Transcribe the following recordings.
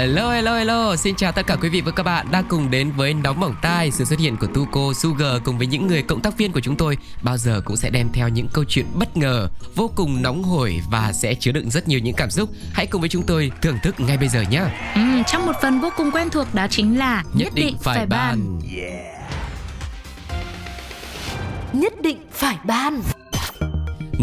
Hello hello hello, xin chào tất cả quý vị và các bạn đang cùng đến với Nóng Bỏng Tai Sự xuất hiện của Tuko, Sugar cùng với những người cộng tác viên của chúng tôi. Bao giờ cũng sẽ đem theo những câu chuyện bất ngờ, vô cùng nóng hổi và sẽ chứa đựng rất nhiều những cảm xúc. Hãy cùng với chúng tôi thưởng thức ngay bây giờ nhé ừ, Trong một phần vô cùng quen thuộc đó chính là Nhất định phải bàn Nhất định phải ban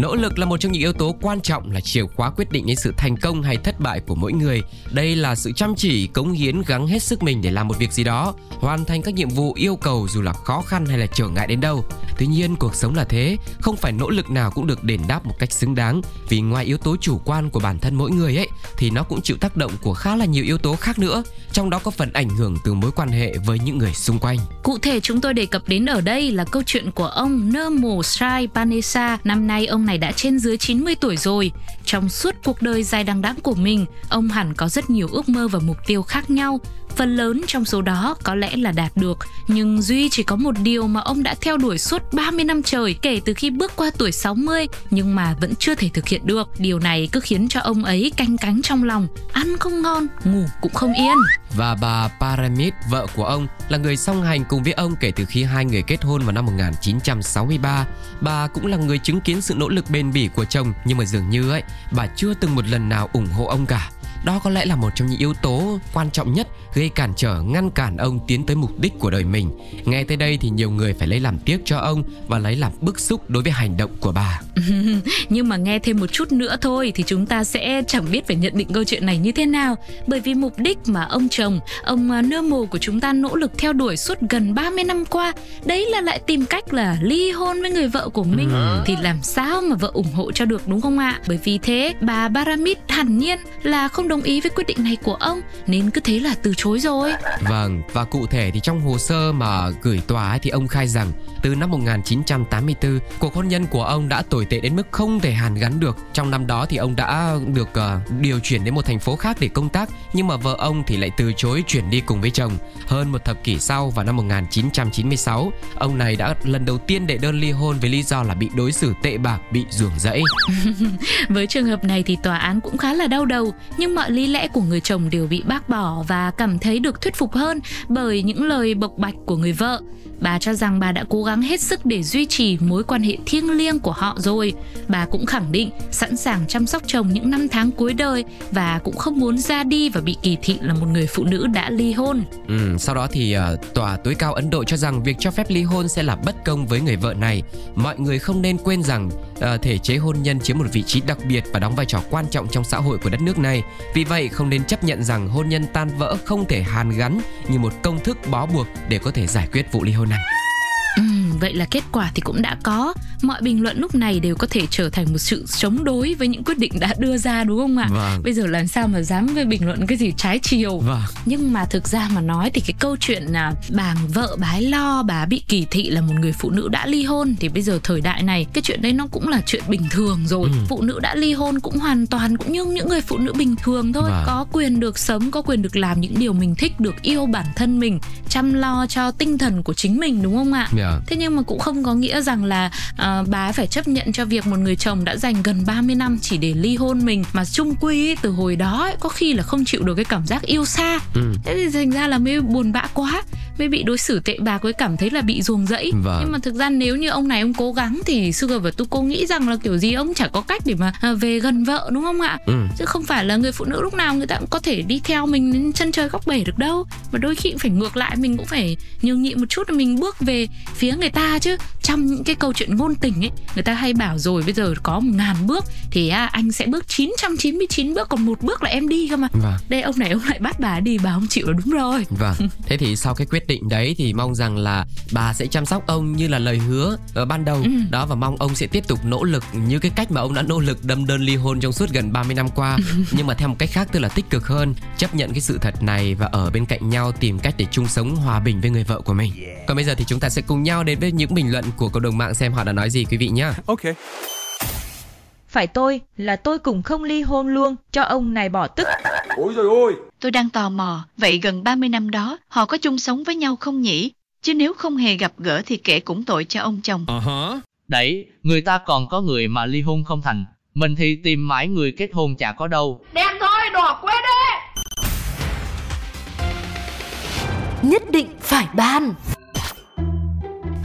Nỗ lực là một trong những yếu tố quan trọng là chìa khóa quyết định đến sự thành công hay thất bại của mỗi người. Đây là sự chăm chỉ, cống hiến, gắng hết sức mình để làm một việc gì đó, hoàn thành các nhiệm vụ yêu cầu dù là khó khăn hay là trở ngại đến đâu. Tuy nhiên, cuộc sống là thế, không phải nỗ lực nào cũng được đền đáp một cách xứng đáng, vì ngoài yếu tố chủ quan của bản thân mỗi người ấy thì nó cũng chịu tác động của khá là nhiều yếu tố khác nữa, trong đó có phần ảnh hưởng từ mối quan hệ với những người xung quanh. Cụ thể chúng tôi đề cập đến ở đây là câu chuyện của ông Nemo Sai Panesa. Năm nay ông này đã trên dưới 90 tuổi rồi. Trong suốt cuộc đời dài đằng đẵng của mình, ông hẳn có rất nhiều ước mơ và mục tiêu khác nhau. Phần lớn trong số đó có lẽ là đạt được, nhưng duy chỉ có một điều mà ông đã theo đuổi suốt 30 năm trời kể từ khi bước qua tuổi 60 nhưng mà vẫn chưa thể thực hiện được. Điều này cứ khiến cho ông ấy canh cánh trong lòng, ăn không ngon, ngủ cũng không yên. Và bà Paramit, vợ của ông, là người song hành cùng với ông kể từ khi hai người kết hôn vào năm 1963. Bà cũng là người chứng kiến sự nỗ lực bền bỉ của chồng nhưng mà dường như ấy, bà chưa từng một lần nào ủng hộ ông cả. Đó có lẽ là một trong những yếu tố quan trọng nhất gây cản trở, ngăn cản ông tiến tới mục đích của đời mình. Nghe tới đây thì nhiều người phải lấy làm tiếc cho ông và lấy làm bức xúc đối với hành động của bà. Nhưng mà nghe thêm một chút nữa thôi thì chúng ta sẽ chẳng biết phải nhận định câu chuyện này như thế nào bởi vì mục đích mà ông chồng, ông à, nơ mồ của chúng ta nỗ lực theo đuổi suốt gần 30 năm qua đấy là lại tìm cách là ly hôn với người vợ của mình Ừ. thì làm sao mà vợ ủng hộ cho được đúng không ạ? Bởi vì thế bà Baramit hẳn nhiên là không đồng ý với quyết định này của ông nên cứ thế là từ chối rồi. Vâng, và cụ thể thì trong hồ sơ mà gửi tòa ấy thì ông khai rằng từ năm 1984, cuộc hôn nhân của ông đã tồi tệ đến mức không thể hàn gắn được. Trong năm đó thì ông đã được uh, điều chuyển đến một thành phố khác để công tác, nhưng mà vợ ông thì lại từ chối chuyển đi cùng với chồng. Hơn một thập kỷ sau vào năm 1996, ông này đã lần đầu tiên đệ đơn ly hôn với lý do là bị đối xử tệ bạc, bị ruồng rẫy. Với trường hợp này thì tòa án cũng khá là đau đầu, nhưng mọi lý lẽ của người chồng đều bị bác bỏ và cảm thấy được thuyết phục hơn bởi những lời bộc bạch của người vợ. Bà cho rằng bà đã cố gắng hết sức để duy trì mối quan hệ thiêng liêng của họ rồi. Bà cũng khẳng định sẵn sàng chăm sóc chồng những năm tháng cuối đời và cũng không muốn ra đi và bị kỳ thị là một người phụ nữ đã ly hôn. Ừ, sau đó thì uh, tòa tối cao Ấn Độ cho rằng việc cho phép ly hôn sẽ là bất công với người vợ này. Mọi người không nên quên rằng uh, thể chế hôn nhân chiếm một vị trí đặc biệt và đóng vai trò quan trọng trong xã hội của đất nước này. Vì vậy không nên chấp nhận rằng hôn nhân tan vỡ không thể hàn gắn như một công thức bó buộc để có thể giải quyết vụ ly hôn này. ừ, vậy là kết quả thì cũng đã có. Mọi bình luận lúc này đều có thể trở thành một sự chống đối với những quyết định đã đưa ra đúng không ạ? Vâng. Bây giờ làm sao mà dám với bình luận cái gì trái chiều? Vâng. Nhưng mà thực ra mà nói thì cái câu chuyện là bà vợ ấy lo bà bị kỳ thị là một người phụ nữ đã ly hôn thì bây giờ thời đại này cái chuyện đấy nó cũng là chuyện bình thường rồi. Ừ. Phụ nữ đã ly hôn cũng hoàn toàn cũng như những người phụ nữ bình thường thôi, Vâng. có quyền được sống, có quyền được làm những điều mình thích, được yêu bản thân mình, chăm lo cho tinh thần của chính mình đúng không ạ? Dạ. Thế nhưng mà cũng không có nghĩa rằng là à, bà phải chấp nhận cho việc một người chồng đã dành gần 30 năm chỉ để ly hôn mình mà chung quy ấy, từ hồi đó ấy, có khi là không chịu được cái cảm giác yêu xa. Ừ. Thế thì thành ra là mới buồn bã quá, mới bị đối xử tệ bạc với cảm thấy là bị ruồng rẫy. Vâng. Nhưng mà thực ra nếu như ông này ông cố gắng thì Sugar và Tuko nghĩ rằng là kiểu gì ông chả có cách để mà à, về gần vợ đúng không ạ? Ừ. chứ không phải là người phụ nữ lúc nào người ta cũng có thể đi theo mình đến chân trời góc bể được đâu mà đôi khi cũng phải ngược lại mình cũng phải nhường nhịn một chút là mình bước về phía người ta chứ trong những cái câu chuyện ngôn tình ấy người ta hay bảo rồi bây giờ có một ngàn bước thì à, anh sẽ bước 999 bước còn một bước là em đi cơ mà Vâng. đây ông này ông lại bắt bà đi bà không chịu là đúng rồi Vâng, thế thì sau cái quyết định đấy thì mong rằng là bà sẽ chăm sóc ông như là lời hứa ở ban đầu Ừ. đó và mong ông sẽ tiếp tục nỗ lực như cái cách mà ông đã nỗ lực đâm đơn ly hôn trong suốt gần 30 năm qua nhưng mà theo một cách khác tức là tích cực hơn, chấp nhận cái sự thật này và ở bên cạnh nhau tìm cách để chung sống hòa bình với người vợ của mình. Còn bây giờ thì chúng ta sẽ cùng nhau đến với những bình luận của cộng đồng mạng xem họ đã nói gì quý vị nhé. Ok Phải tôi là tôi cũng không ly hôn luôn, cho ông này bỏ tức. Ôi trời ơi! Tôi đang tò mò, vậy gần 30 năm đó họ có chung sống với nhau không nhỉ? Chứ nếu không hề gặp gỡ thì kể cũng tội cho ông chồng. Uh-huh. Đấy, người ta còn có người mà ly hôn không thành. Mình thì tìm mãi người kết hôn chả có đâu. Đen thôi, đỏ quên đi! Nhất định phải ban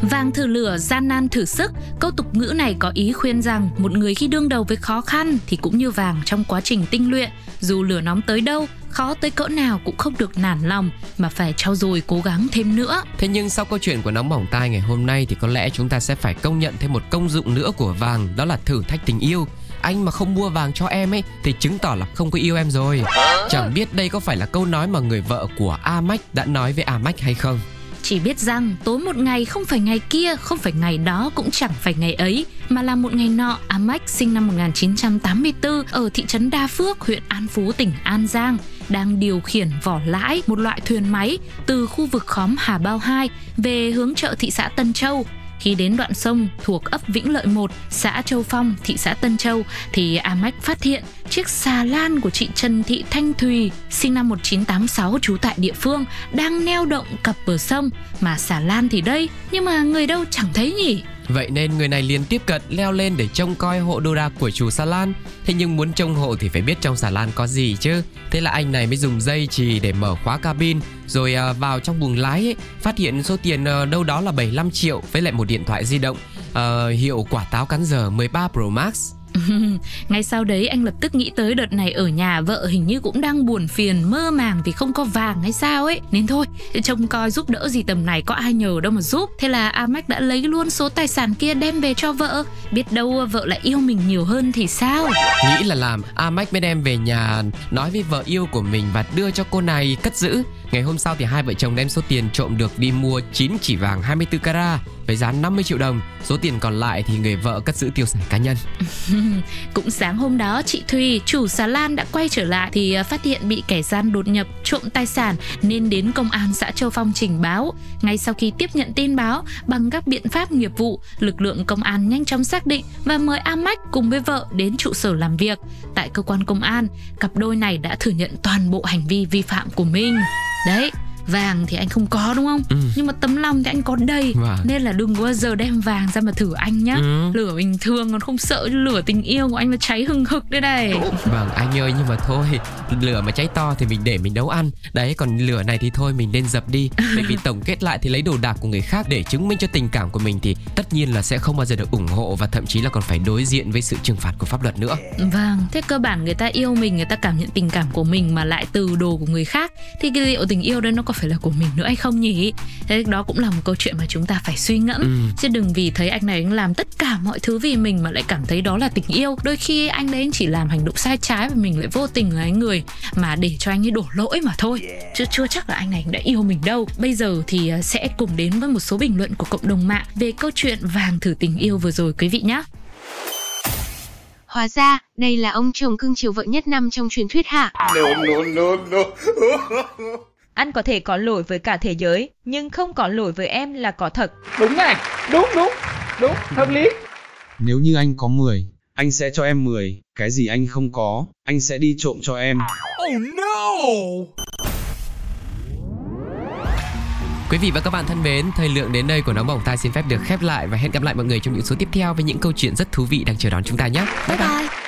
Vàng thử lửa, gian nan thử sức, câu tục ngữ này có ý khuyên rằng một người khi đương đầu với khó khăn thì cũng như vàng trong quá trình tinh luyện, dù lửa nóng tới đâu, khó tới cỡ nào cũng không được nản lòng mà phải trau dồi cố gắng thêm nữa. Thế nhưng sau câu chuyện của nóng bỏng tai ngày hôm nay thì có lẽ chúng ta sẽ phải công nhận thêm một công dụng nữa của vàng đó là thử thách tình yêu. Anh mà không mua vàng cho em ấy thì chứng tỏ là không có yêu em rồi. Chẳng biết đây có phải là câu nói mà người vợ của A Mách đã nói với A Mách hay không. Chỉ biết rằng tối một ngày không phải ngày kia, không phải ngày đó cũng chẳng phải ngày ấy, mà là một ngày nọ, Amach sinh năm 1984 ở thị trấn Đa Phước, huyện An Phú, tỉnh An Giang, đang điều khiển vỏ lãi, một loại thuyền máy, từ khu vực khóm Hà Bao 2 về hướng chợ thị xã Tân Châu. Khi đến đoạn sông thuộc ấp Vĩnh Lợi 1, xã Châu Phong, thị xã Tân Châu thì Amach phát hiện chiếc xà lan của chị Trần Thị Thanh Thùy sinh năm 1986 trú tại địa phương đang neo động cặp bờ sông mà xà lan thì đây nhưng mà người đâu chẳng thấy nhỉ. Vậy nên người này liền tiếp cận leo lên để trông coi hộ đồ đạc của chủ xà lan. Thế nhưng muốn trông hộ thì phải biết trong xà lan có gì chứ. Thế là anh này mới dùng dây chì để mở khóa cabin rồi à, vào trong buồng lái ấy, phát hiện số tiền ờ, đâu đó là 75 triệu với lại một điện thoại di động uh, hiệu quả táo cắn giờ 13 Pro Max. Ngay sau đấy, anh lập tức nghĩ tới đợt này ở nhà vợ hình như cũng đang buồn phiền, mơ màng vì không có vàng hay sao ấy. Nên thôi, trông coi giúp đỡ gì tầm này, có ai nhờ đâu mà giúp. Thế là Amac đã lấy luôn số tài sản kia đem về cho vợ. Biết đâu vợ lại yêu mình nhiều hơn thì sao? Nghĩ là làm Amac mới đem về nhà, nói với vợ yêu của mình và đưa cho cô này, cất giữ. Ngày hôm sau thì hai vợ chồng đem số tiền trộm được đi mua 9 chỉ vàng 24 carat với giá 50 triệu đồng. Số tiền còn lại thì người vợ cất giữ tiêu xài cá nhân. Cũng sáng hôm đó chị Thùy, chủ xà lan đã quay trở lại thì à, phát hiện bị kẻ gian đột nhập trộm tài sản nên đến công an xã Châu Phong trình báo. Ngay sau khi tiếp nhận tin báo, bằng các biện pháp nghiệp vụ, lực lượng công an nhanh chóng xác định và mời Amách cùng với vợ đến trụ sở làm việc. Tại cơ quan công an, cặp đôi này đã thừa nhận toàn bộ hành vi vi phạm của mình. Đấy, vàng thì anh không có đúng không? Ừ. nhưng mà tấm lòng thì anh có đầy Vâng. nên là đừng có bao giờ đem vàng ra mà thử anh nhá. Ừ. lửa bình thường còn không sợ lửa tình yêu của anh là cháy hừng hực đây này. Vâng anh ơi nhưng mà thôi Lửa mà cháy to thì mình để mình nấu ăn. Đấy còn lửa này thì thôi mình nên dập đi. Bởi vì tổng kết lại thì lấy đồ đạc của người khác Để chứng minh cho tình cảm của mình Thì tất nhiên là sẽ không bao giờ được ủng hộ Và thậm chí là còn phải đối diện với sự trừng phạt của pháp luật nữa. Vâng thế cơ bản người ta yêu mình người ta cảm nhận tình cảm của mình mà lại từ đồ của người khác. Thì cái liệu tình yêu đấy nó có phải là của mình nữa hay không nhỉ? Thế đó cũng là một câu chuyện mà chúng ta phải suy ngẫm. Ừ. chứ đừng vì thấy anh này anh làm tất cả mọi thứ vì mình mà lại cảm thấy đó là tình yêu. Đôi khi anh đấy anh chỉ làm hành động sai trái và mình lại vô tình là anh người mà để cho anh ấy đổ lỗi mà thôi. Chứ chưa chắc là anh này đã yêu mình đâu. Bây giờ thì à, sẽ cùng đến với một số bình luận của cộng đồng mạng về câu chuyện vàng thử tình yêu vừa rồi quý vị nhé Hóa ra, đây là ông chồng cưng chiều vợ nhất năm trong truyền thuyết hả? No, no, no, no. Anh có thể có lỗi với cả thế giới, nhưng không có lỗi với em là có thật. Đúng này, đúng, đúng, đúng, hợp lý. Nếu như anh có 10, anh sẽ cho em 10, cái gì anh không có, anh sẽ đi trộm cho em. Oh no! Quý vị và các bạn thân mến, thời lượng đến đây của Nóng Bỏng Tai xin phép được khép lại và hẹn gặp lại mọi người trong những số tiếp theo với những câu chuyện rất thú vị đang chờ đón chúng ta nhé. bye bye